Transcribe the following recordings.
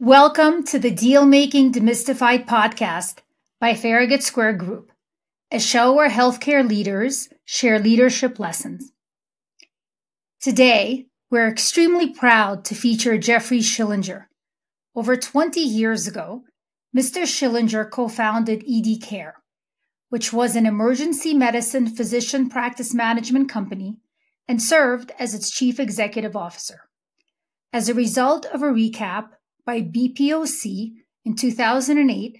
Welcome to the Deal Making Demystified podcast by Farragut Square Group, a show where healthcare leaders share leadership lessons. Today, we're extremely proud to feature Jeffrey Schillinger. Over 20 years ago, Mr. Schillinger co founded ED Care, which was an emergency medicine physician practice management company and served as its chief executive officer. As a result of a recap by BPOC in 2008,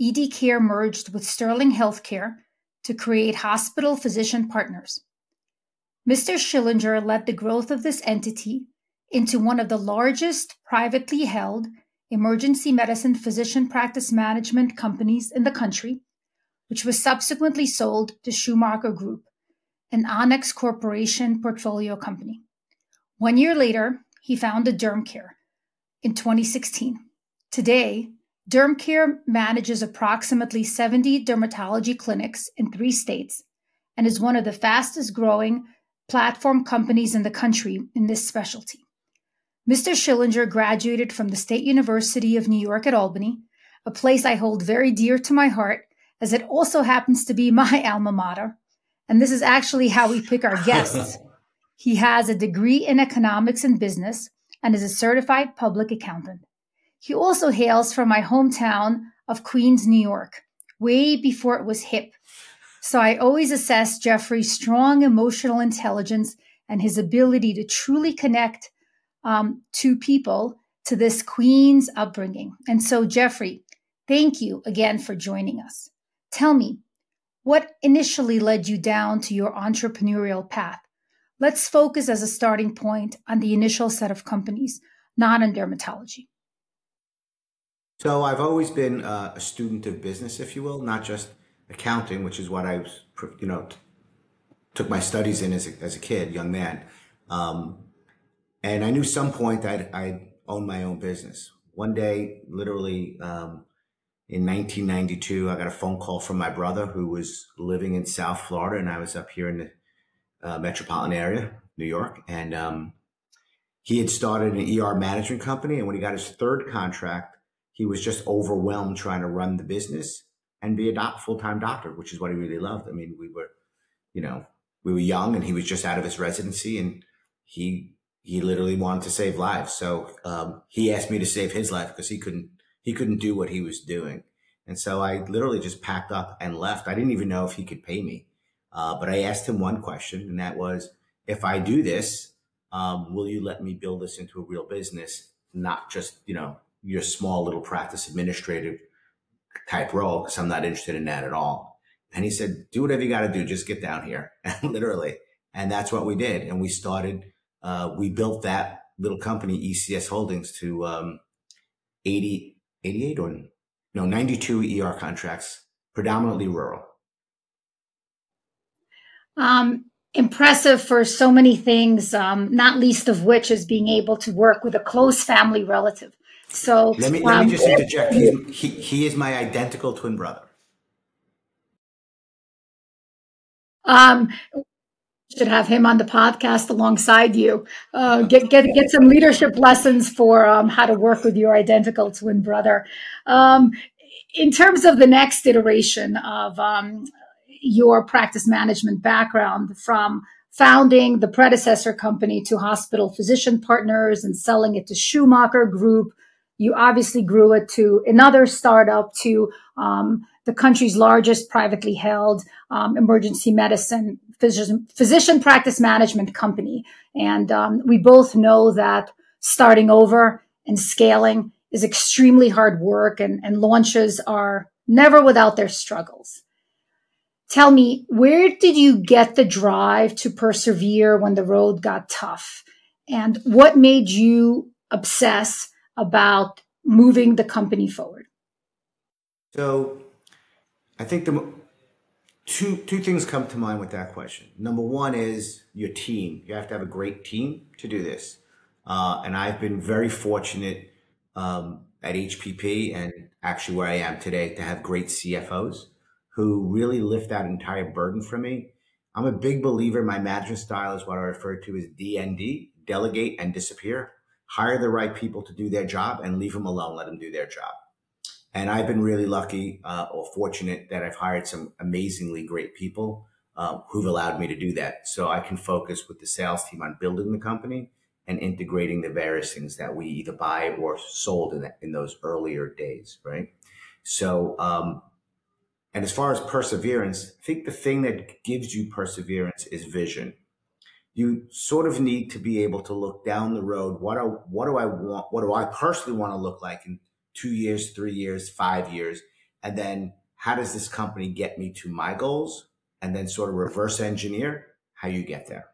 ED Care merged with Sterling Healthcare to create Hospital Physician Partners. Mr. Schillinger led the growth of this entity into one of the largest privately held emergency medicine physician practice management companies in the country, which was subsequently sold to Schumacher Group, an Onex Corporation portfolio company. One year later, he founded DermCare, in 2016. Today, DermCare manages approximately 70 dermatology clinics in three states and is one of the fastest growing platform companies in the country in this specialty. Mr. Schillinger graduated from the State University of New York at Albany, a place I hold very dear to my heart, as it also happens to be my alma mater. And this is actually how we pick our guests. he has a degree in economics and business and is a certified public accountant. He also hails from my hometown of Queens, New York, way before it was hip. So I always assess Jeffrey's strong emotional intelligence and his ability to truly connect um, to people to this Queens upbringing. And so, Jeffrey, thank you again for joining us. Tell me, what initially led you down to your entrepreneurial path? Let's focus as a starting point on the initial set of companies, not on dermatology. So I've always been uh, a student of business, if you will, not just accounting, which is what I was, you know, took my studies in as a, as a kid, young man. Um, and I knew some point I'd, I'd own my own business. One day, literally um, in 1992, I got a phone call from my brother who was living in South Florida, and I was up here in the uh, metropolitan area, New York, and um, he had started an ER management company. And when he got his third contract, he was just overwhelmed trying to run the business and be a doc, full time doctor, which is what he really loved. I mean, we were, you know, we were young, and he was just out of his residency, and he he literally wanted to save lives. So um, he asked me to save his life because he couldn't he couldn't do what he was doing. And so I literally just packed up and left. I didn't even know if he could pay me. Uh, but I asked him one question, and that was, if I do this, um, will you let me build this into a real business, not just you know your small little practice administrative type role? Because I'm not interested in that at all. And he said, do whatever you got to do, just get down here, literally. And that's what we did. And we started. Uh, we built that little company, ECS Holdings, to um, 80, 88 or no 92 ER contracts, predominantly rural um, impressive for so many things, um, not least of which is being able to work with a close family relative. So let me, let me um, just interject. He, he, he is my identical twin brother. Um, should have him on the podcast alongside you. Uh, get get get some leadership lessons for um, how to work with your identical twin brother. Um, in terms of the next iteration of um, your practice management background from founding the predecessor company to hospital physician partners and selling it to Schumacher Group. You obviously grew it to another startup to um, the country's largest privately held um, emergency medicine physician, physician, practice management company. And um, we both know that starting over and scaling is extremely hard work and, and launches are never without their struggles. Tell me, where did you get the drive to persevere when the road got tough? And what made you obsess about moving the company forward? So, I think the two two things come to mind with that question. Number one is your team. You have to have a great team to do this, uh, and I've been very fortunate um, at HPP and actually where I am today to have great CFOs who really lift that entire burden for me. I'm a big believer. My management style is what I refer to as DND, delegate and disappear. hire the right people to do their job and leave them alone, let them do their job. And I've been really lucky uh, or fortunate that I've hired some amazingly great people uh, who've allowed me to do that. So I can focus with the sales team on building the company and integrating the various things that we either buy or sold in, in those earlier days, right? So, um, and as far as perseverance, I think the thing that gives you perseverance is vision. You sort of need to be able to look down the road. What do, what do I want? What do I personally want to look like in two years, three years, five years? And then how does this company get me to my goals? And then sort of reverse engineer how you get there.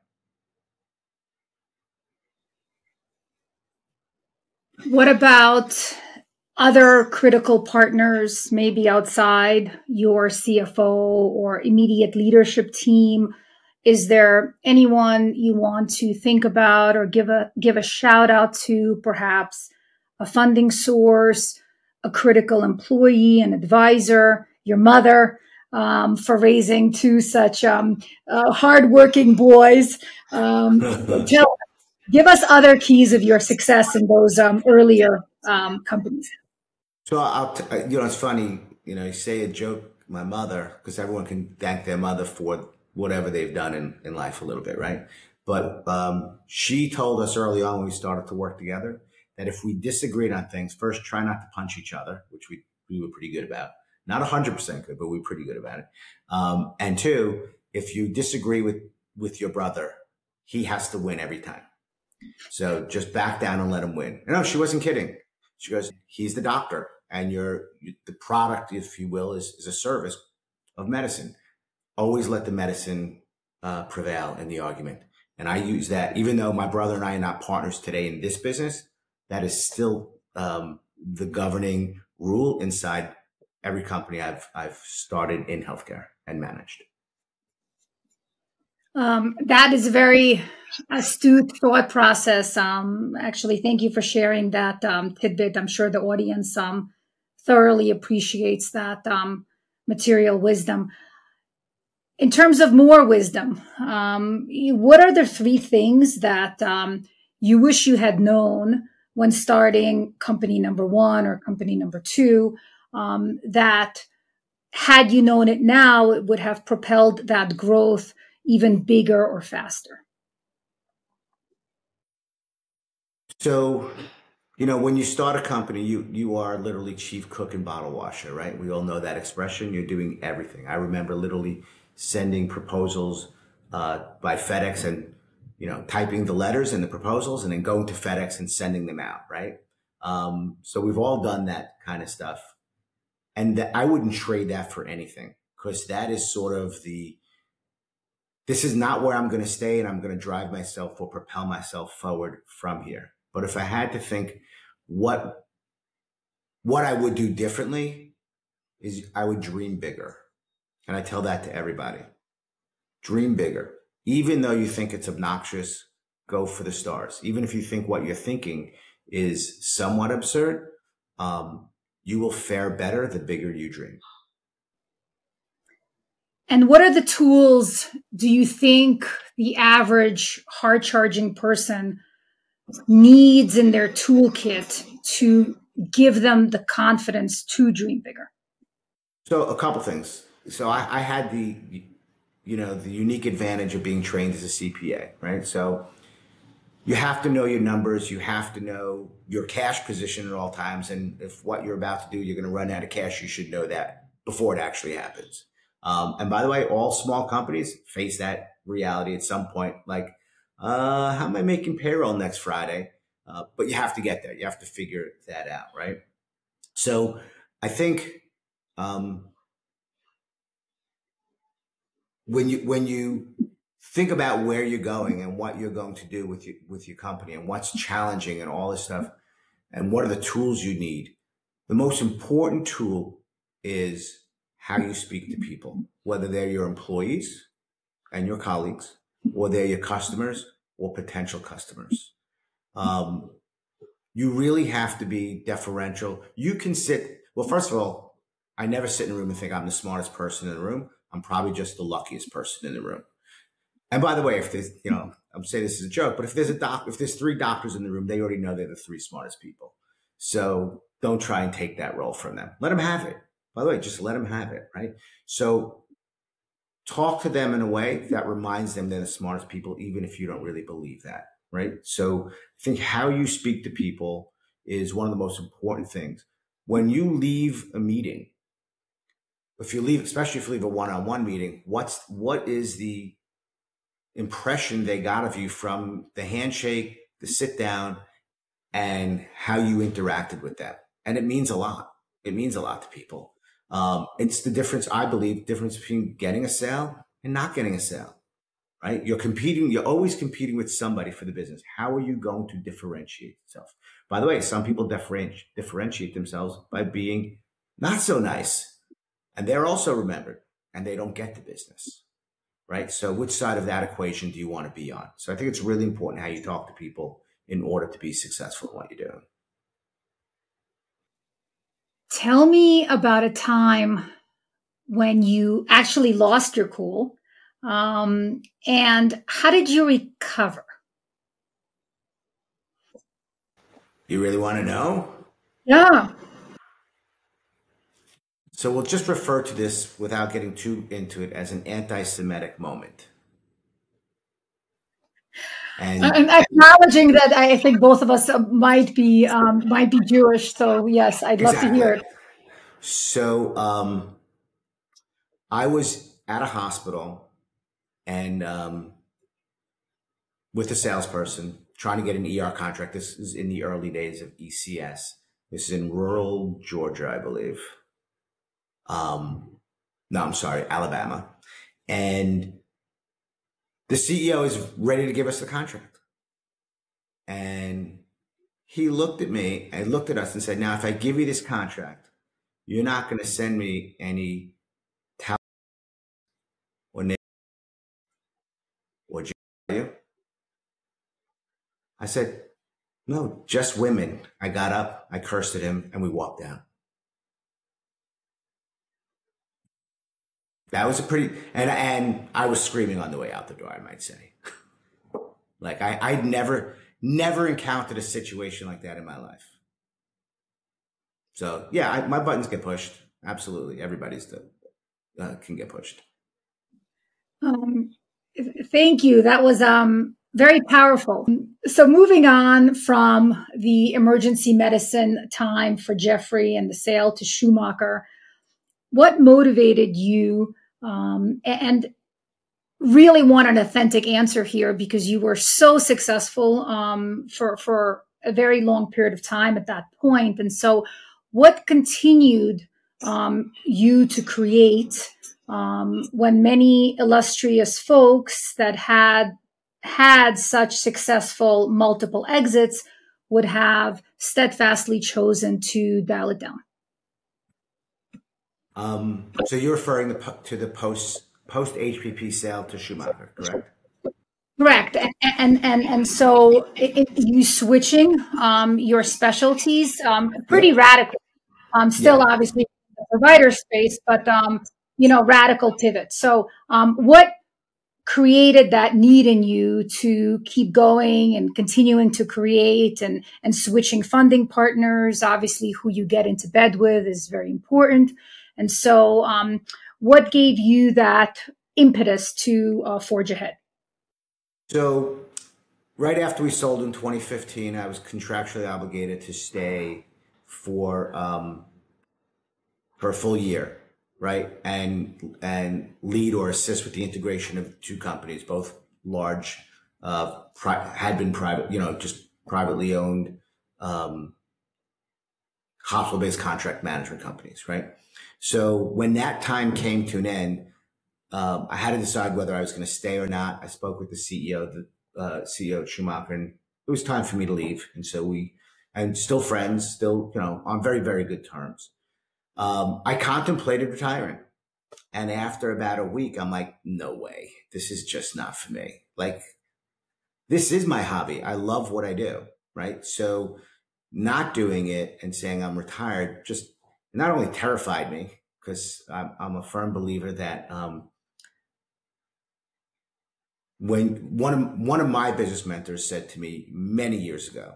What about other critical partners, maybe outside your CFO or immediate leadership team? Is there anyone you want to think about or give a give a shout out to, perhaps a funding source, a critical employee, an advisor, your mother? Um, for raising two such um, uh, hardworking boys. Um, tell, give us other keys of your success in those um, earlier um, companies. So I'll, t- uh, you know, it's funny, you know, you say a joke, my mother, because everyone can thank their mother for whatever they've done in, in life a little bit, right? But um, she told us early on when we started to work together that if we disagreed on things, first try not to punch each other, which we, we were pretty good about. Not 100% good, but we were pretty good about it. Um, and two, if you disagree with, with your brother, he has to win every time. So just back down and let him win. No, she wasn't kidding. She goes, he's the doctor and your the product, if you will, is, is a service of medicine. Always let the medicine uh, prevail in the argument. And I use that, even though my brother and I are not partners today in this business, that is still um, the governing rule inside every company I've I've started in healthcare and managed. Um, that is a very astute thought process. Um, actually, thank you for sharing that um, tidbit. I'm sure the audience um, thoroughly appreciates that um, material wisdom. In terms of more wisdom, um, what are the three things that you wish you had known when starting company number one or company number two that had you known it now, it would have propelled that growth even bigger or faster? So, you know, when you start a company, you you are literally chief cook and bottle washer, right? We all know that expression. You're doing everything. I remember literally sending proposals uh, by FedEx and you know typing the letters and the proposals and then going to FedEx and sending them out, right? Um, so we've all done that kind of stuff, and I wouldn't trade that for anything because that is sort of the this is not where I'm going to stay and I'm going to drive myself or propel myself forward from here. But if I had to think what what I would do differently is I would dream bigger. And I tell that to everybody. Dream bigger. Even though you think it's obnoxious, go for the stars. Even if you think what you're thinking is somewhat absurd, um, you will fare better the bigger you dream. And what are the tools do you think the average hard charging person needs in their toolkit to give them the confidence to dream bigger? So a couple things. So I, I had the, you know, the unique advantage of being trained as a CPA, right? So you have to know your numbers. You have to know your cash position at all times. And if what you're about to do, you're going to run out of cash, you should know that before it actually happens. Um, and by the way, all small companies face that reality at some point. Like, uh, how am I making payroll next Friday? Uh, but you have to get there. You have to figure that out, right? So I think um, when you when you think about where you're going and what you're going to do with your with your company and what's challenging and all this stuff, and what are the tools you need, the most important tool is how you speak to people, whether they're your employees and your colleagues, or they're your customers or potential customers. Um, you really have to be deferential. You can sit, well, first of all, I never sit in a room and think I'm the smartest person in the room. I'm probably just the luckiest person in the room. And by the way, if there's, you know, I'm saying this is a joke, but if there's a doc, if there's three doctors in the room, they already know they're the three smartest people. So don't try and take that role from them. Let them have it. By the way, just let them have it, right? So talk to them in a way that reminds them they're the smartest people, even if you don't really believe that, right? So I think how you speak to people is one of the most important things. When you leave a meeting, if you leave, especially if you leave a one-on-one meeting, what's what is the impression they got of you from the handshake, the sit down, and how you interacted with them? And it means a lot. It means a lot to people. Um, it's the difference, I believe, difference between getting a sale and not getting a sale, right? You're competing, you're always competing with somebody for the business. How are you going to differentiate yourself? By the way, some people differentiate, differentiate themselves by being not so nice. And they're also remembered and they don't get the business, right? So which side of that equation do you want to be on? So I think it's really important how you talk to people in order to be successful in what you're doing. Tell me about a time when you actually lost your cool um, and how did you recover? You really want to know? Yeah. So we'll just refer to this without getting too into it as an anti Semitic moment. And I'm acknowledging that I think both of us might be um, might be Jewish. So yes, I'd love exactly. to hear it. So um, I was at a hospital and um, with a salesperson trying to get an ER contract. This is in the early days of ECS. This is in rural Georgia, I believe. Um, no, I'm sorry, Alabama. And the CEO is ready to give us the contract. And he looked at me and looked at us and said, Now, if I give you this contract, you're not going to send me any talent or name or you? I said, No, just women. I got up, I cursed at him, and we walked down. That was a pretty and and I was screaming on the way out the door, I might say. like I, I'd never never encountered a situation like that in my life. So yeah, I, my buttons get pushed. Absolutely, everybody's the, uh, can get pushed. Um, thank you. That was um very powerful. So moving on from the emergency medicine time for Jeffrey and the sale to Schumacher, what motivated you um, and really want an authentic answer here because you were so successful um, for for a very long period of time at that point. And so what continued um, you to create um, when many illustrious folks that had had such successful multiple exits would have steadfastly chosen to dial it down um, so you're referring to, to the post post HPP sale to Schumacher, correct? Correct, and and and, and so it, it, you switching um, your specialties um, pretty yeah. radical. Um, still, yeah. obviously, the provider space, but um, you know, radical pivot. So, um, what created that need in you to keep going and continuing to create and and switching funding partners? Obviously, who you get into bed with is very important. And so, um, what gave you that impetus to uh, forge ahead? So, right after we sold in 2015, I was contractually obligated to stay for um, for a full year, right, and and lead or assist with the integration of two companies, both large, uh, pri- had been private, you know, just privately owned um, hospital-based contract management companies, right? So when that time came to an end, um, I had to decide whether I was going to stay or not. I spoke with the CEO, the uh, CEO Schumacher, and it was time for me to leave. And so we, and still friends, still you know on very very good terms. Um, I contemplated retiring, and after about a week, I'm like, no way, this is just not for me. Like, this is my hobby. I love what I do, right? So, not doing it and saying I'm retired just not only terrified me because I'm, I'm, a firm believer that um, when one of, one of my business mentors said to me many years ago,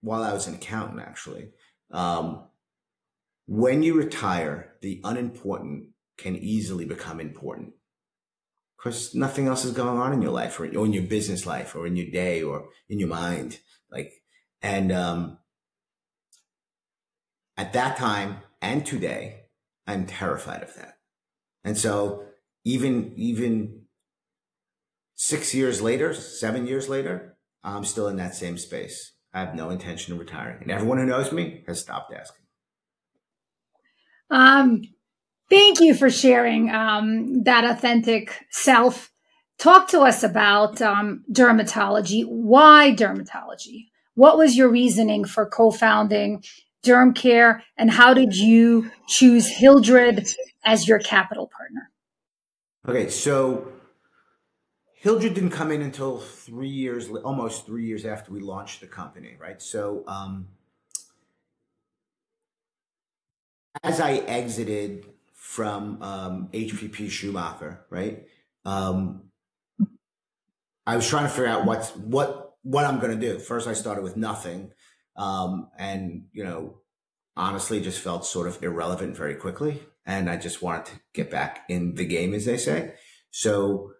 while I was an accountant, actually, um, when you retire, the unimportant can easily become important because nothing else is going on in your life or, in your business life or in your day or in your mind. Like, and um, at that time and today, I'm terrified of that. And so even even six years later, seven years later, I'm still in that same space. I have no intention of retiring. And everyone who knows me has stopped asking. Um, thank you for sharing um, that authentic self. Talk to us about um, dermatology. Why dermatology? What was your reasoning for co founding DermCare, and how did you choose Hildred as your capital partner? Okay, so Hildred didn't come in until three years, almost three years after we launched the company, right? So, um, as I exited from um, HPP Schumacher, right? Um, I was trying to figure out what's what what I'm going to do. First, I started with nothing, um, and you know, honestly, just felt sort of irrelevant very quickly and I just wanted to get back in the game, as they say. So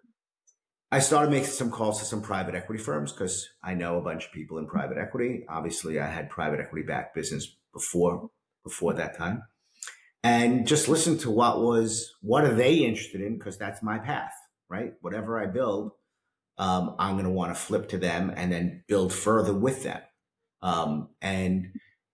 I started making some calls to some private equity firms because I know a bunch of people in private equity. Obviously, I had private equity backed business before before that time, and just listen to what was what are they interested in because that's my path, right? Whatever I build, um, I'm going to want to flip to them and then build further with them. Um, and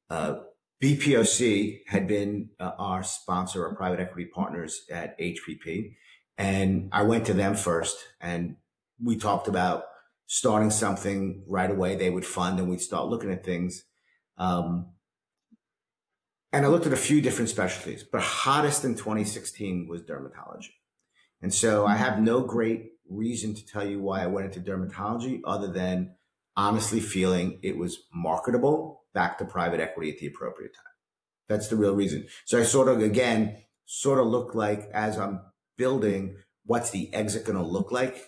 uh, BPOC had been uh, our sponsor, our private equity partners at HPP. And I went to them first and we talked about starting something right away they would fund and we'd start looking at things. Um, and I looked at a few different specialties, but hottest in 2016 was dermatology. And so I have no great reason to tell you why I went into dermatology other than honestly feeling it was marketable back to private equity at the appropriate time. That's the real reason. So I sort of, again, sort of look like as I'm building, what's the exit going to look like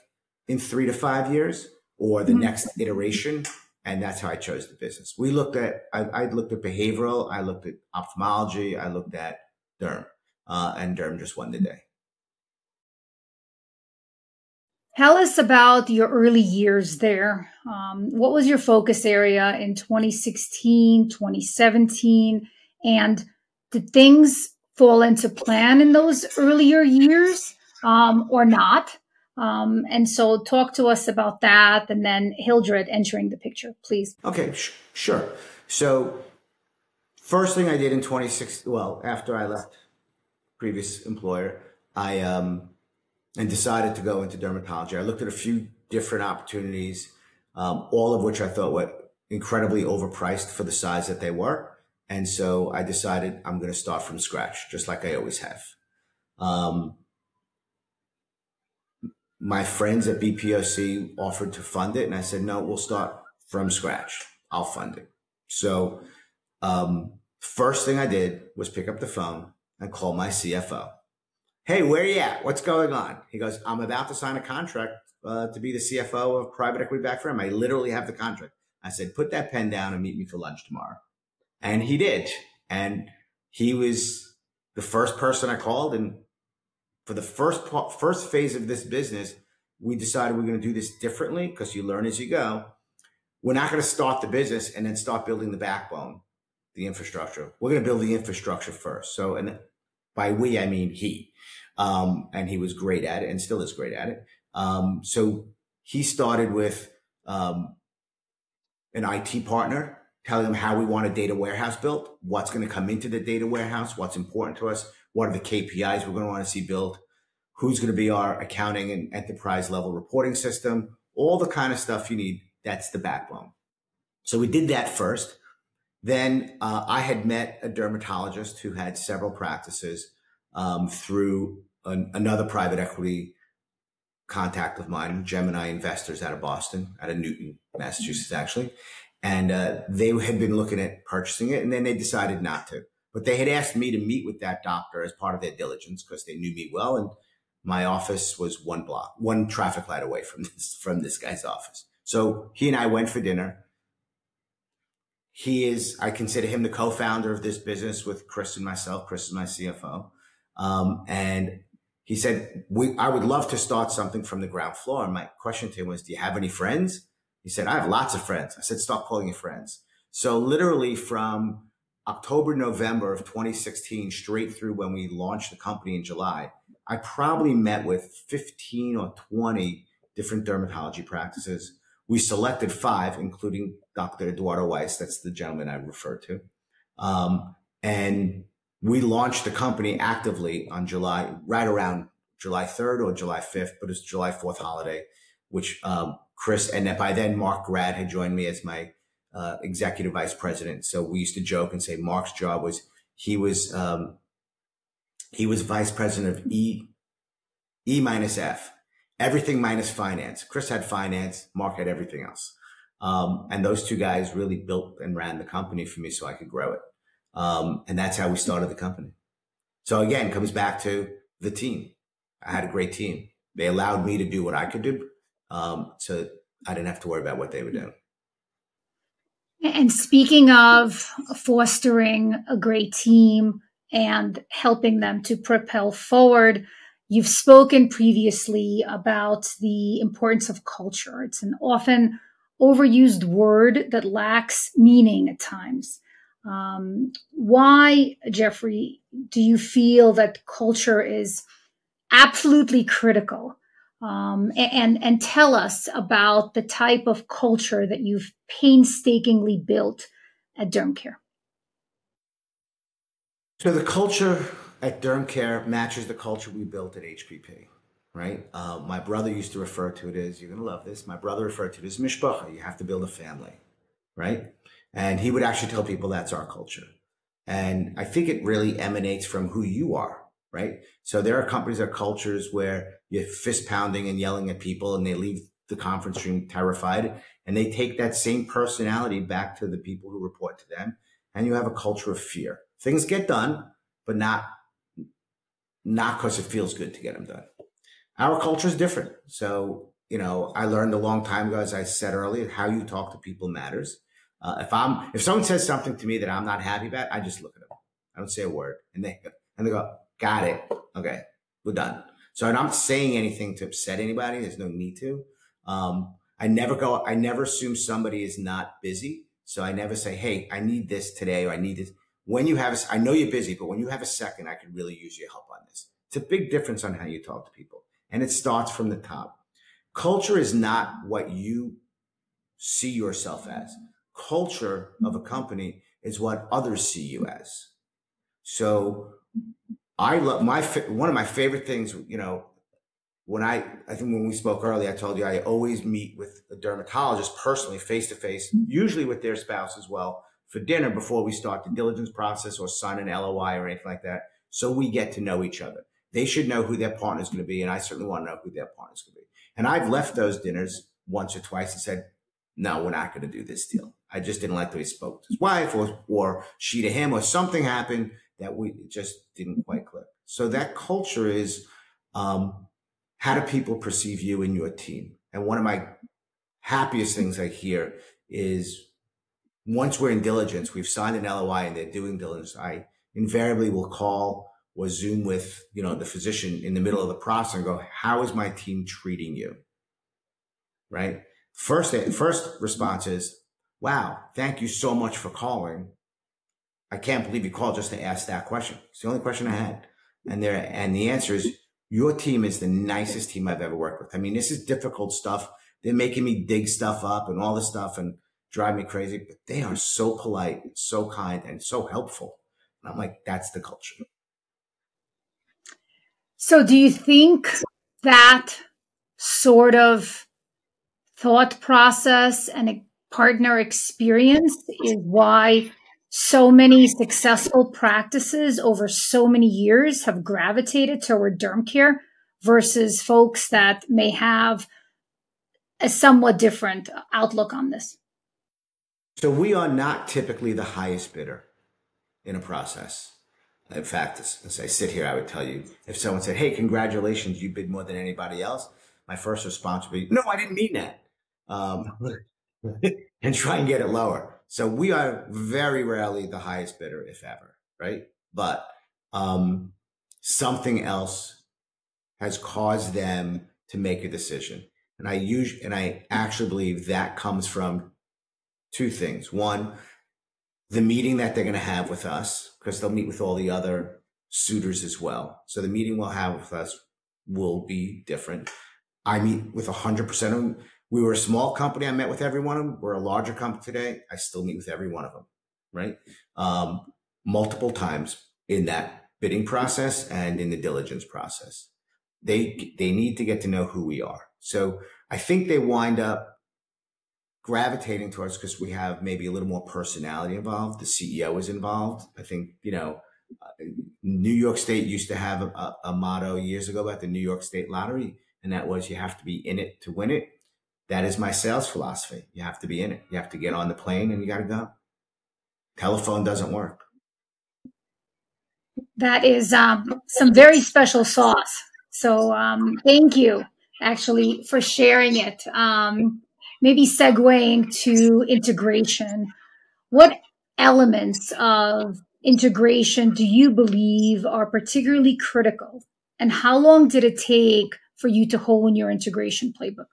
in three to five years or the mm-hmm. next iteration? And that's how I chose the business. We looked at, I, I looked at behavioral, I looked at ophthalmology, I looked at derm, uh, and derm just won the day. Tell us about your early years there. Um, what was your focus area in 2016, 2017? And did things fall into plan in those earlier years um, or not? Um, and so talk to us about that and then Hildred entering the picture, please. Okay, sh- sure. So, first thing I did in 2016, well, after I left previous employer, I um, and decided to go into dermatology. I looked at a few different opportunities, um, all of which I thought were incredibly overpriced for the size that they were. And so I decided I'm going to start from scratch, just like I always have. Um, my friends at BPOC offered to fund it, and I said, no, we'll start from scratch. I'll fund it. So, um, first thing I did was pick up the phone and call my CFO Hey, where are you at? What's going on? He goes, I'm about to sign a contract uh, to be the CFO of private equity back firm. I literally have the contract. I said, put that pen down and meet me for lunch tomorrow. And he did. And he was the first person I called. And for the first first phase of this business, we decided we're going to do this differently because you learn as you go. We're not going to start the business and then start building the backbone, the infrastructure. We're going to build the infrastructure first. So, and by we, I mean he um, and he was great at it and still is great at it. Um, so he started with um, an IT partner telling him how we want a data warehouse built, what's going to come into the data warehouse, what's important to us, what are the KPIs we're going to want to see built, who's going to be our accounting and enterprise level reporting system, all the kind of stuff you need. That's the backbone. So we did that first. Then uh, I had met a dermatologist who had several practices um, through an, another private equity contact of mine, Gemini Investors out of Boston, out of Newton, Massachusetts, actually. And uh, they had been looking at purchasing it, and then they decided not to. But they had asked me to meet with that doctor as part of their diligence because they knew me well. And my office was one block, one traffic light away from this from this guy's office. So he and I went for dinner. He is, I consider him the co-founder of this business with Chris and myself. Chris is my CFO. Um, and he said, we, I would love to start something from the ground floor. And my question to him was, do you have any friends? He said, I have lots of friends. I said, stop calling your friends. So literally from October, November of 2016, straight through when we launched the company in July, I probably met with 15 or 20 different dermatology practices. We selected five, including Dr. Eduardo Weiss. That's the gentleman I referred to. Um, and we launched the company actively on July, right around July 3rd or July 5th, but it's July 4th holiday, which um, Chris, and by then Mark Grad had joined me as my uh, executive vice president. So we used to joke and say Mark's job was he was um, he was vice president of E E minus F, everything minus finance. Chris had finance, Mark had everything else. Um, and those two guys really built and ran the company for me so I could grow it. Um, and that's how we started the company. So again, comes back to the team. I had a great team. They allowed me to do what I could do. Um, so I didn't have to worry about what they were doing. And speaking of fostering a great team and helping them to propel forward, you've spoken previously about the importance of culture. It's an often overused word that lacks meaning at times. Um, why, Jeffrey, do you feel that culture is absolutely critical um, and and tell us about the type of culture that you've painstakingly built at DermCare. So the culture at DermCare matches the culture we built at HPP, right? Uh, my brother used to refer to it as, you're going to love this, my brother referred to it as mishpacha, you have to build a family, right? And he would actually tell people that's our culture. And I think it really emanates from who you are, right? So there are companies or cultures where you're fist pounding and yelling at people and they leave the conference room terrified and they take that same personality back to the people who report to them and you have a culture of fear things get done but not not because it feels good to get them done our culture is different so you know i learned a long time ago as i said earlier how you talk to people matters uh, if i'm if someone says something to me that i'm not happy about i just look at them i don't say a word and they and they go got it okay we're done so I'm not saying anything to upset anybody. There's no need to. Um, I never go, I never assume somebody is not busy. So I never say, Hey, I need this today or I need this. When you have, I know you're busy, but when you have a second, I could really use your help on this. It's a big difference on how you talk to people. And it starts from the top. Culture is not what you see yourself as. Culture of a company is what others see you as. So I love my one of my favorite things. You know, when I I think when we spoke earlier, I told you I always meet with a dermatologist personally, face to face, usually with their spouse as well, for dinner before we start the diligence process or sign an LOI or anything like that. So we get to know each other. They should know who their partner is going to be, and I certainly want to know who their partner is going to be. And I've left those dinners once or twice and said, "No, we're not going to do this deal." I just didn't like the way he spoke to his wife, or or she to him, or something happened that we just didn't quite click. So that culture is um, how do people perceive you and your team? And one of my happiest things I hear is once we're in diligence, we've signed an LOI and they're doing diligence. I invariably will call or Zoom with you know the physician in the middle of the process and go, "How is my team treating you?" Right. First, first response is, "Wow, thank you so much for calling. I can't believe you called just to ask that question. It's the only question I had. And there, and the answer is your team is the nicest team I've ever worked with. I mean, this is difficult stuff. They're making me dig stuff up and all this stuff and drive me crazy, but they are so polite, so kind, and so helpful. And I'm like, that's the culture. So do you think that sort of thought process and a partner experience is why so many successful practices over so many years have gravitated toward derm care versus folks that may have a somewhat different outlook on this? So we are not typically the highest bidder in a process. in fact, as, I sit here, I would tell you if someone said, "Hey, congratulations, you bid more than anybody else," my first response would be, "No, I didn't mean that," um, and try and get it lower. So we are very rarely the highest bidder, if ever, right? But um, something else has caused them to make a decision, and I use and I actually believe that comes from two things. One, the meeting that they're going to have with us, because they'll meet with all the other suitors as well. So the meeting we'll have with us will be different. I meet with 100% of them. We were a small company. I met with every one of them. We're a larger company today. I still meet with every one of them, right? Um, multiple times in that bidding process and in the diligence process. They, they need to get to know who we are. So I think they wind up gravitating towards because we have maybe a little more personality involved. The CEO is involved. I think, you know, uh, New York State used to have a, a, motto years ago about the New York State Lottery, and that was you have to be in it to win it. That is my sales philosophy. You have to be in it. You have to get on the plane and you got to go. Telephone doesn't work. That is um, some very special sauce. So um, thank you actually for sharing it. Um, maybe segueing to integration, what elements of integration do you believe are particularly critical? And how long did it take for you to hone your integration playbook?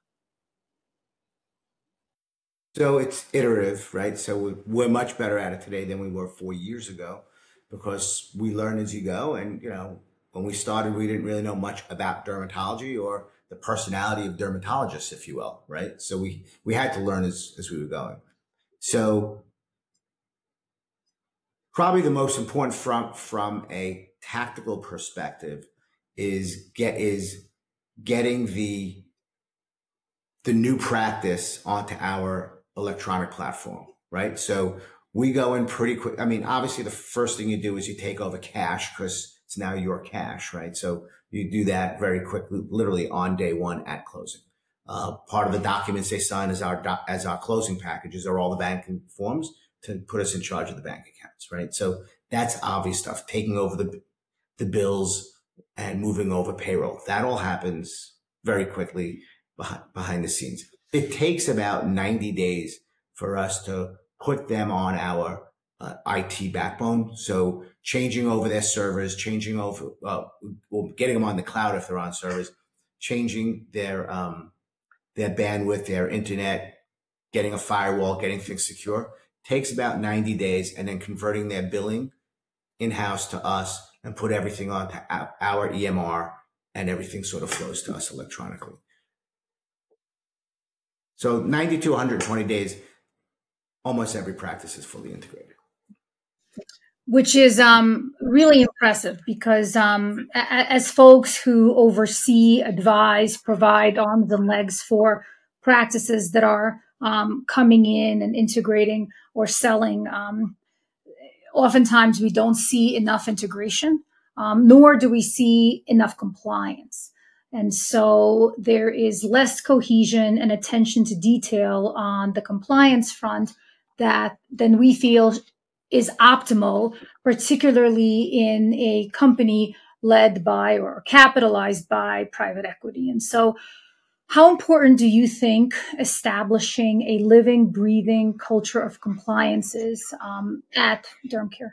So it's iterative, right? So we're much better at it today than we were four years ago because we learn as you go. And, you know, when we started, we didn't really know much about dermatology or the personality of dermatologists, if you will, right? So we we had to learn as as we were going. So probably the most important from from a tactical perspective is get is getting the the new practice onto our electronic platform, right? So we go in pretty quick. I mean, obviously the first thing you do is you take over cash because it's now your cash, right? So you do that very quickly, literally on day one at closing. Uh, part of the documents they sign as our as our closing packages are all the banking forms to put us in charge of the bank accounts, right? So that's obvious stuff. Taking over the the bills and moving over payroll. That all happens very quickly behind, behind the scenes. It takes about 90 days for us to put them on our uh, IT backbone. So changing over their servers, changing over, uh, well, getting them on the cloud if they're on servers, changing their um, their bandwidth, their internet, getting a firewall, getting things secure takes about 90 days, and then converting their billing in house to us and put everything onto our EMR, and everything sort of flows to us electronically. So 90 to 120 days, almost every practice is fully integrated which is um, really impressive because um, as folks who oversee, advise, provide arms and legs for practices that are um, coming in and integrating or selling, um, oftentimes we don't see enough integration, um, nor do we see enough compliance. And so there is less cohesion and attention to detail on the compliance front that then we feel is optimal, particularly in a company led by or capitalized by private equity. And so, how important do you think establishing a living, breathing culture of compliance is um, at DermCare?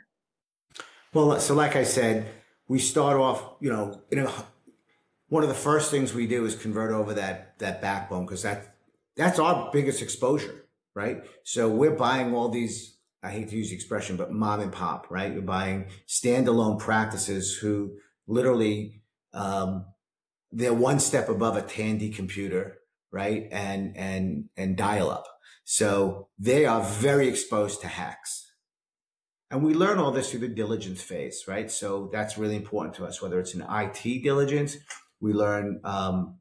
Well, so like I said, we start off, you know, know, one of the first things we do is convert over that that backbone because that that's our biggest exposure, right? So we're buying all these I hate to use the expression, but mom and pop, right? You're buying standalone practices who literally, um, they're one step above a Tandy computer, right? And, and, and dial up. So they are very exposed to hacks. And we learn all this through the diligence phase, right? So that's really important to us, whether it's an IT diligence, we learn, um,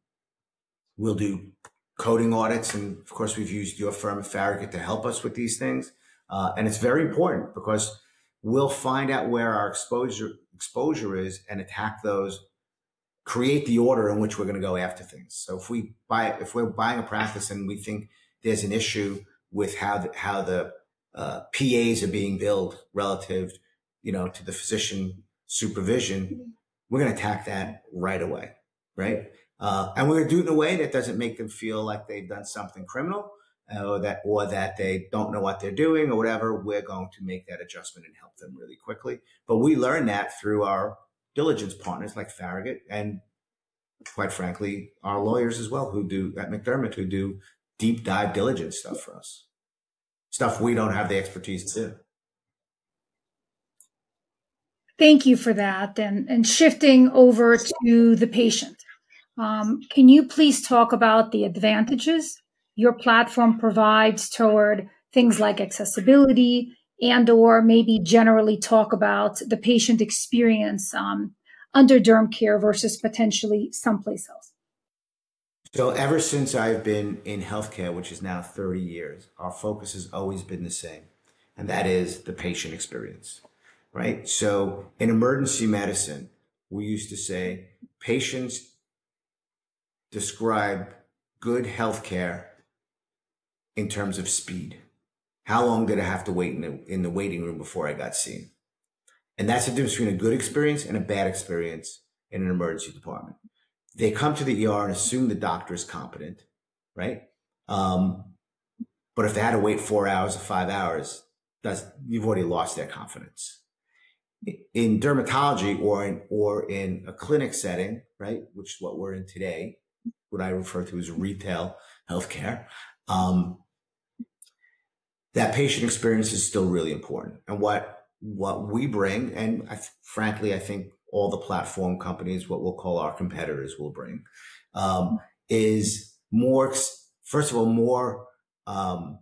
we'll do coding audits. And of course, we've used your firm, Farragut, to help us with these things. Uh, and it's very important because we'll find out where our exposure exposure is and attack those, create the order in which we're going to go after things. So if we buy, if we're buying a practice and we think there's an issue with how the, how the uh, PAs are being billed relative, you know, to the physician supervision, we're going to attack that right away, right? Uh, and we're going to do it in a way that doesn't make them feel like they've done something criminal or that or that they don't know what they're doing or whatever. We're going to make that adjustment and help them really quickly. But we learn that through our diligence partners like Farragut and quite frankly, our lawyers as well who do at McDermott who do deep dive diligence stuff for us. Stuff we don't have the expertise to do. Thank you for that. And, and shifting over to the patient, um, can you please talk about the advantages your platform provides toward things like accessibility and or maybe generally talk about the patient experience um, under DermCare versus potentially someplace else? So ever since I've been in healthcare, which is now 30 years, our focus has always been the same, and that is the patient experience right? So in emergency medicine, we used to say patients describe good health care in terms of speed. How long did I have to wait in the, in the waiting room before I got seen? And that's the difference between a good experience and a bad experience in an emergency department. They come to the ER and assume the doctor is competent, right? Um, but if they had to wait four hours or five hours, that's, you've already lost their confidence in dermatology or in or in a clinic setting, right, which is what we're in today, what I refer to as retail healthcare, um, that patient experience is still really important. And what what we bring, and I, frankly, I think all the platform companies, what we'll call our competitors, will bring, um, is more. First of all, more um,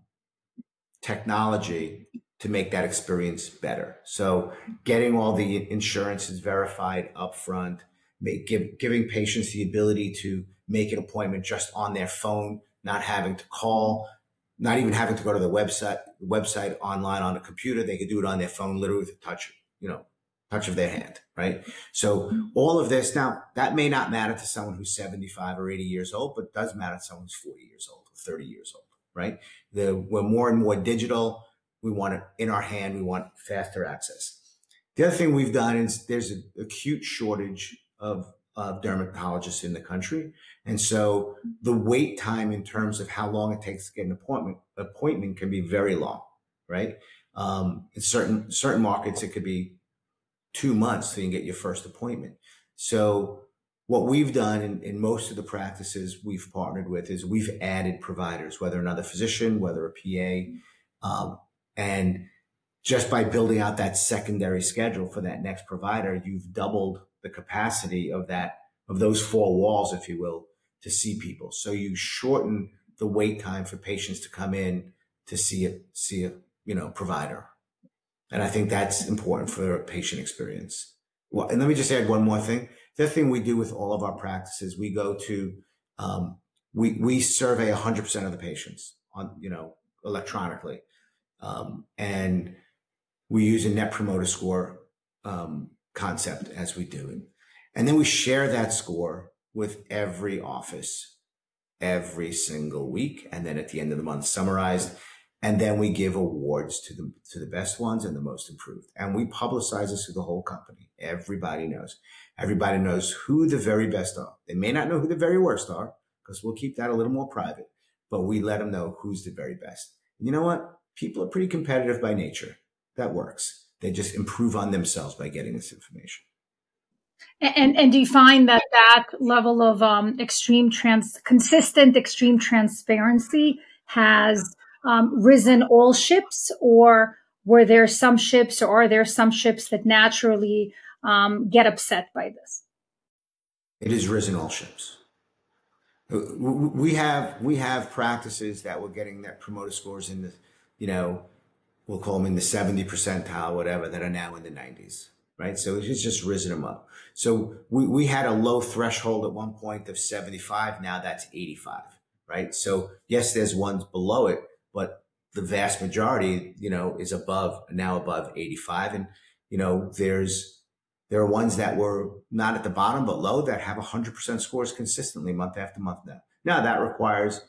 technology to make that experience better. So getting all the insurances verified upfront, make, give, giving patients the ability to make an appointment just on their phone, not having to call, not even having to go to the website, website online on a computer. They could do it on their phone, literally with a touch, you know, touch of their hand, right? So all of this now that may not matter to someone who's 75 or 80 years old, but does matter to someone who's 40 years old or 30 years old, right? The, we're more and more digital we want it in our hand. We want faster access. The other thing we've done is there's an acute shortage of, of dermatologists in the country. And so the wait time in terms of how long it takes to get an appointment, appointment can be very long, right? Um, in certain, certain markets, it could be two months you get your first appointment. So what we've done in, in most of the practices we've partnered with is we've added providers, whether another physician, whether a PA, um, and just by building out that secondary schedule for that next provider, you've doubled the capacity of that, of those four walls, if you will, to see people. So you shorten the wait time for patients to come in to see a, see a, you know, provider. And I think that's important for patient experience. Well, and let me just add one more thing. The thing we do with all of our practices, we go to, um, we, we survey 100% of the patients on, you know, electronically. Um, and we use a net promoter score um, concept as we do it. And then we share that score with every office every single week. And then at the end of the month, summarized. And then we give awards to the, to the best ones and the most improved. And we publicize this to the whole company. Everybody knows. Everybody knows who the very best are. They may not know who the very worst are because we'll keep that a little more private, but we let them know who's the very best. And you know what? people are pretty competitive by nature. That works. They just improve on themselves by getting this information. And and do you find that that level of um, extreme trans consistent extreme transparency has um, risen all ships, or were there some ships, or are there some ships that naturally um, get upset by this? It has risen all ships. We have we have practices that we're getting that promoter scores in the you know, we'll call them in the 70 percentile, whatever, that are now in the 90s, right? So it's just risen them up. So we, we had a low threshold at one point of 75. Now that's 85, right? So yes, there's ones below it, but the vast majority, you know, is above, now above 85. And, you know, there's, there are ones that were not at the bottom, but low that have 100% scores consistently month after month now. Now that requires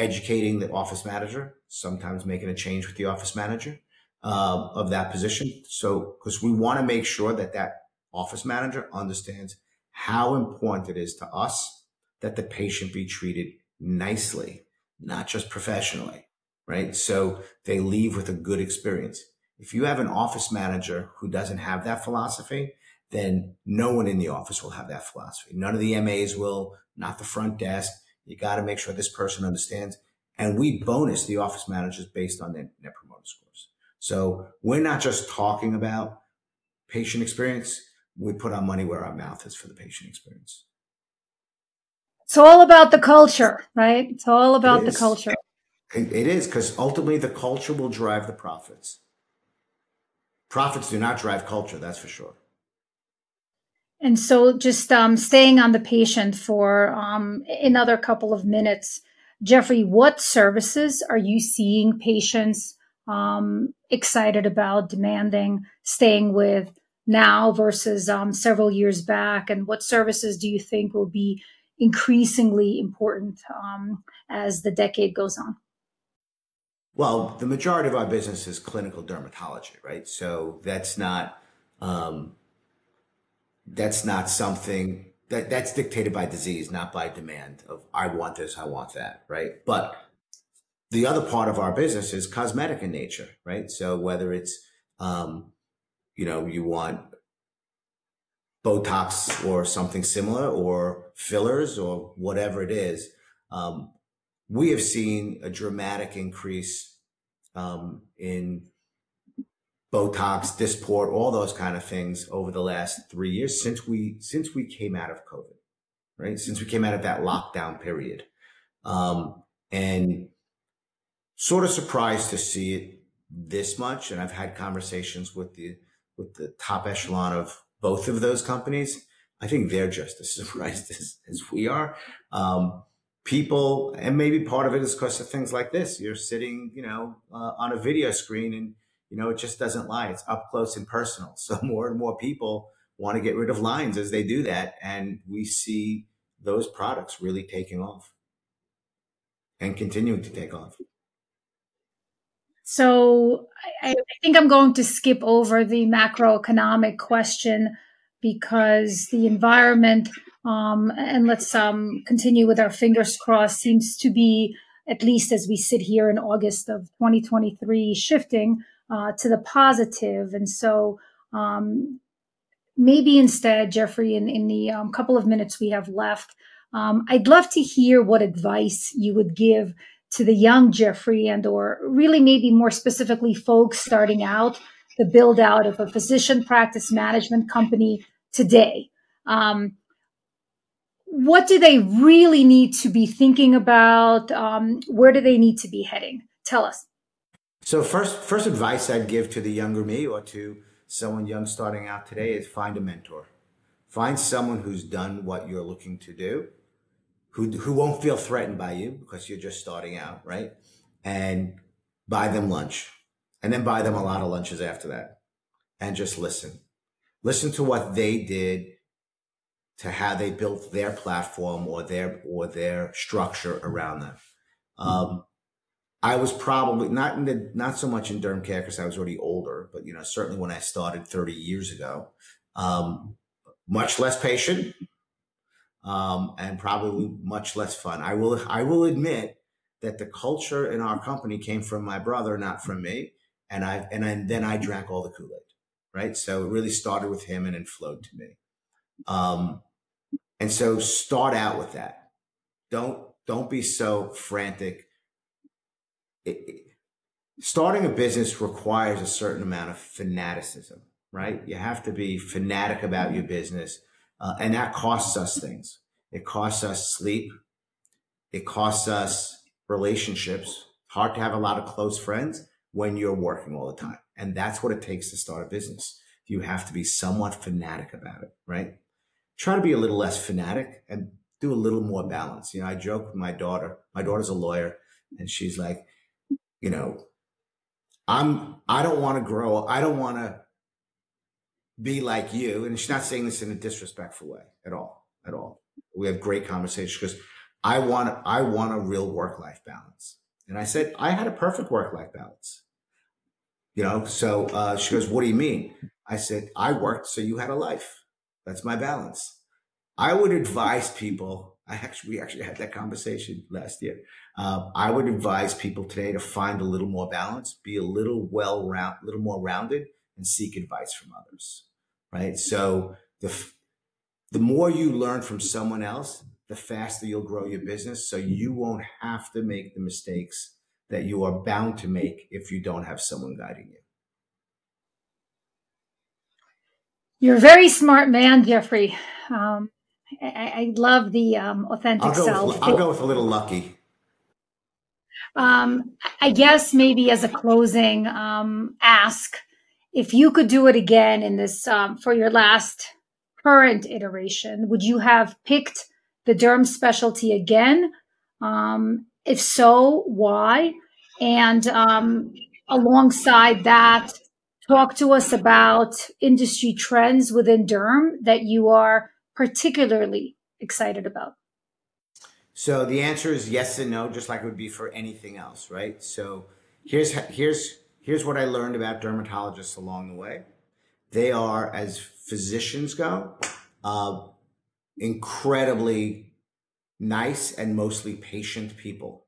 educating the office manager, sometimes making a change with the office manager uh, of that position. So, because we want to make sure that that office manager understands how important it is to us that the patient be treated nicely, not just professionally, right? So they leave with a good experience. If you have an office manager who doesn't have that philosophy, then no one in the office will have that philosophy. None of the MAs will, not the front desk. You got to make sure this person understands. And we bonus the office managers based on their net promoter scores. So we're not just talking about patient experience. We put our money where our mouth is for the patient experience. It's all about the culture, right? It's all about the culture. It is because ultimately the culture will drive the profits. Profits do not drive culture, that's for sure. And so, just um, staying on the patient for um, another couple of minutes, Jeffrey, what services are you seeing patients um, excited about, demanding, staying with now versus um, several years back? And what services do you think will be increasingly important um, as the decade goes on? Well, the majority of our business is clinical dermatology, right? So that's not um, that's not something that that's dictated by disease, not by demand of I want this, I want that, right? But the other part of our business is cosmetic in nature, right? So whether it's um, you know, you want Botox or something similar or fillers or whatever it is, um, we have seen a dramatic increase um, in Botox, Dysport, all those kind of things over the last three years since we since we came out of COVID, right? Since we came out of that lockdown period, um, and sort of surprised to see it this much. And I've had conversations with the with the top echelon of both of those companies. I think they're just as surprised as, as we are. Um, people, and maybe part of it is because of things like this. You're sitting, you know, uh, on a video screen and you know, it just doesn't lie. It's up close and personal. So more and more people want to get rid of lines as they do that. And we see those products really taking off and continuing to take off. So I, I think I'm going to skip over the macroeconomic question because the environment, um, and let's um, continue with our fingers crossed, seems to be, at least as we sit here in August of 2023, shifting uh, to the positive. And so um, maybe instead, Jeffrey, in, in the um, couple of minutes we have left, um, I'd love to hear what advice you would give to the young Jeffrey and or really maybe more specifically folks starting out the build out of a physician practice management company today. Um, what do they really need to be thinking about? Um, where do they need to be heading? Tell us. So first, first advice I'd give to the younger me or to someone young starting out today is find a mentor. Find someone who's done what you're looking to do, who, who won't feel threatened by you because you're just starting out, right? And buy them lunch and then buy them a lot of lunches after that and just listen. Listen to what they did to how they built their platform or their, or their structure around them. Um, I was probably not in the, not so much in DermCare because I was already older, but you know, certainly when I started 30 years ago, um, much less patient, um, and probably much less fun. I will, I will admit that the culture in our company came from my brother, not from me. And I, and I, then I drank all the Kool-Aid, right? So it really started with him and then flowed to me. Um, and so start out with that. Don't, don't be so frantic it, starting a business requires a certain amount of fanaticism, right? You have to be fanatic about your business, uh, and that costs us things. It costs us sleep. It costs us relationships. Hard to have a lot of close friends when you're working all the time. And that's what it takes to start a business. You have to be somewhat fanatic about it, right? Try to be a little less fanatic and do a little more balance. You know, I joke with my daughter. My daughter's a lawyer and she's like, you know, I'm, I don't want to grow. I don't want to be like you. And she's not saying this in a disrespectful way at all, at all. We have great conversations because I want, I want a real work life balance. And I said, I had a perfect work life balance. You know, so uh, she goes, What do you mean? I said, I worked so you had a life. That's my balance. I would advise people. I actually, we actually had that conversation last year. Uh, I would advise people today to find a little more balance, be a little well round, a little more rounded, and seek advice from others. Right. So the the more you learn from someone else, the faster you'll grow your business. So you won't have to make the mistakes that you are bound to make if you don't have someone guiding you. You're a very smart man, Jeffrey. Um, I, I, love the um, authentic I'll self. With, I'll go with a little lucky. Um, I guess maybe as a closing um, ask, if you could do it again in this um, for your last current iteration, would you have picked the derm specialty again? Um, if so, why? And um, alongside that, talk to us about industry trends within derm that you are particularly excited about. So the answer is yes and no, just like it would be for anything else, right? So here's here's here's what I learned about dermatologists along the way. They are, as physicians go, uh, incredibly nice and mostly patient people.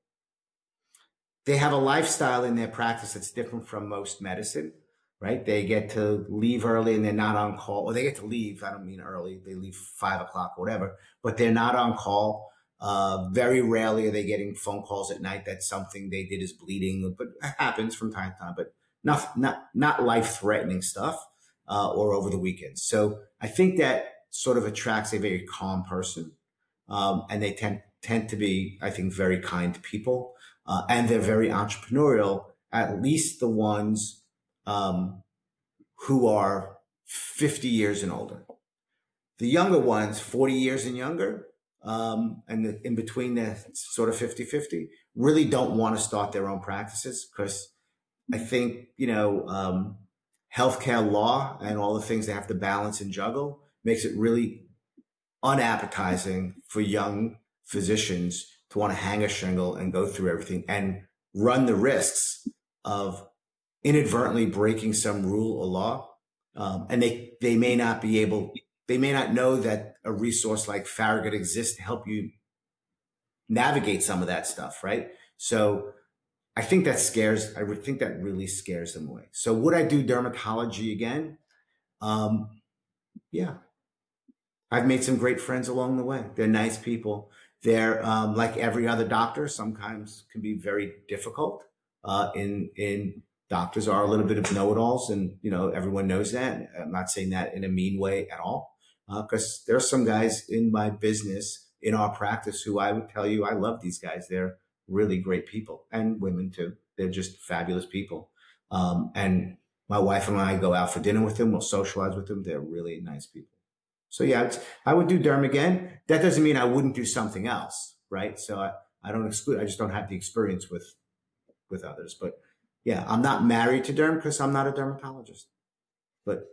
They have a lifestyle in their practice that's different from most medicine, right? They get to leave early and they're not on call, or they get to leave. I don't mean early; they leave five o'clock or whatever, but they're not on call. Uh, very rarely are they getting phone calls at night that something they did is bleeding, but it happens from time to time. But not not not life threatening stuff uh, or over the weekends. So I think that sort of attracts a very calm person, um, and they tend tend to be, I think, very kind people, uh, and they're very entrepreneurial. At least the ones um, who are 50 years and older. The younger ones, 40 years and younger, um, and the, in between the sort of 50 50, really don't want to start their own practices because I think, you know, um, healthcare law and all the things they have to balance and juggle makes it really unappetizing for young physicians to want to hang a shingle and go through everything and run the risks of inadvertently breaking some rule or law. Um, and they, they may not be able, they may not know that a resource like Farragut exists to help you navigate some of that stuff, right? So I think that scares, I think that really scares them away. So would I do dermatology again? Um, yeah. I've made some great friends along the way. They're nice people. They're um, like every other doctor, sometimes can be very difficult. Uh, in in doctors are a little bit of know-it-alls, and you know everyone knows that. I'm not saying that in a mean way at all, because uh, there are some guys in my business, in our practice, who I would tell you I love these guys. They're really great people and women too. They're just fabulous people. Um, and my wife and I go out for dinner with them. We'll socialize with them. They're really nice people. So yeah, I would do derm again. That doesn't mean I wouldn't do something else, right? So I, I don't exclude. I just don't have the experience with with others. But yeah, I'm not married to derm because I'm not a dermatologist. But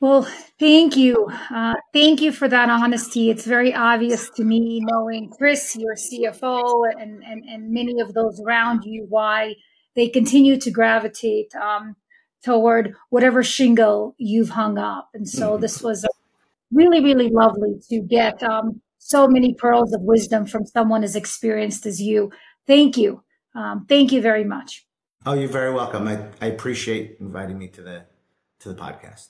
well, thank you. Uh, thank you for that honesty. It's very obvious to me, knowing Chris, your CFO, and, and, and many of those around you, why they continue to gravitate um, toward whatever shingle you've hung up. And so mm-hmm. this was really, really lovely to get um, so many pearls of wisdom from someone as experienced as you. Thank you. Um, thank you very much. Oh, you're very welcome. I, I appreciate inviting me to the to the podcast.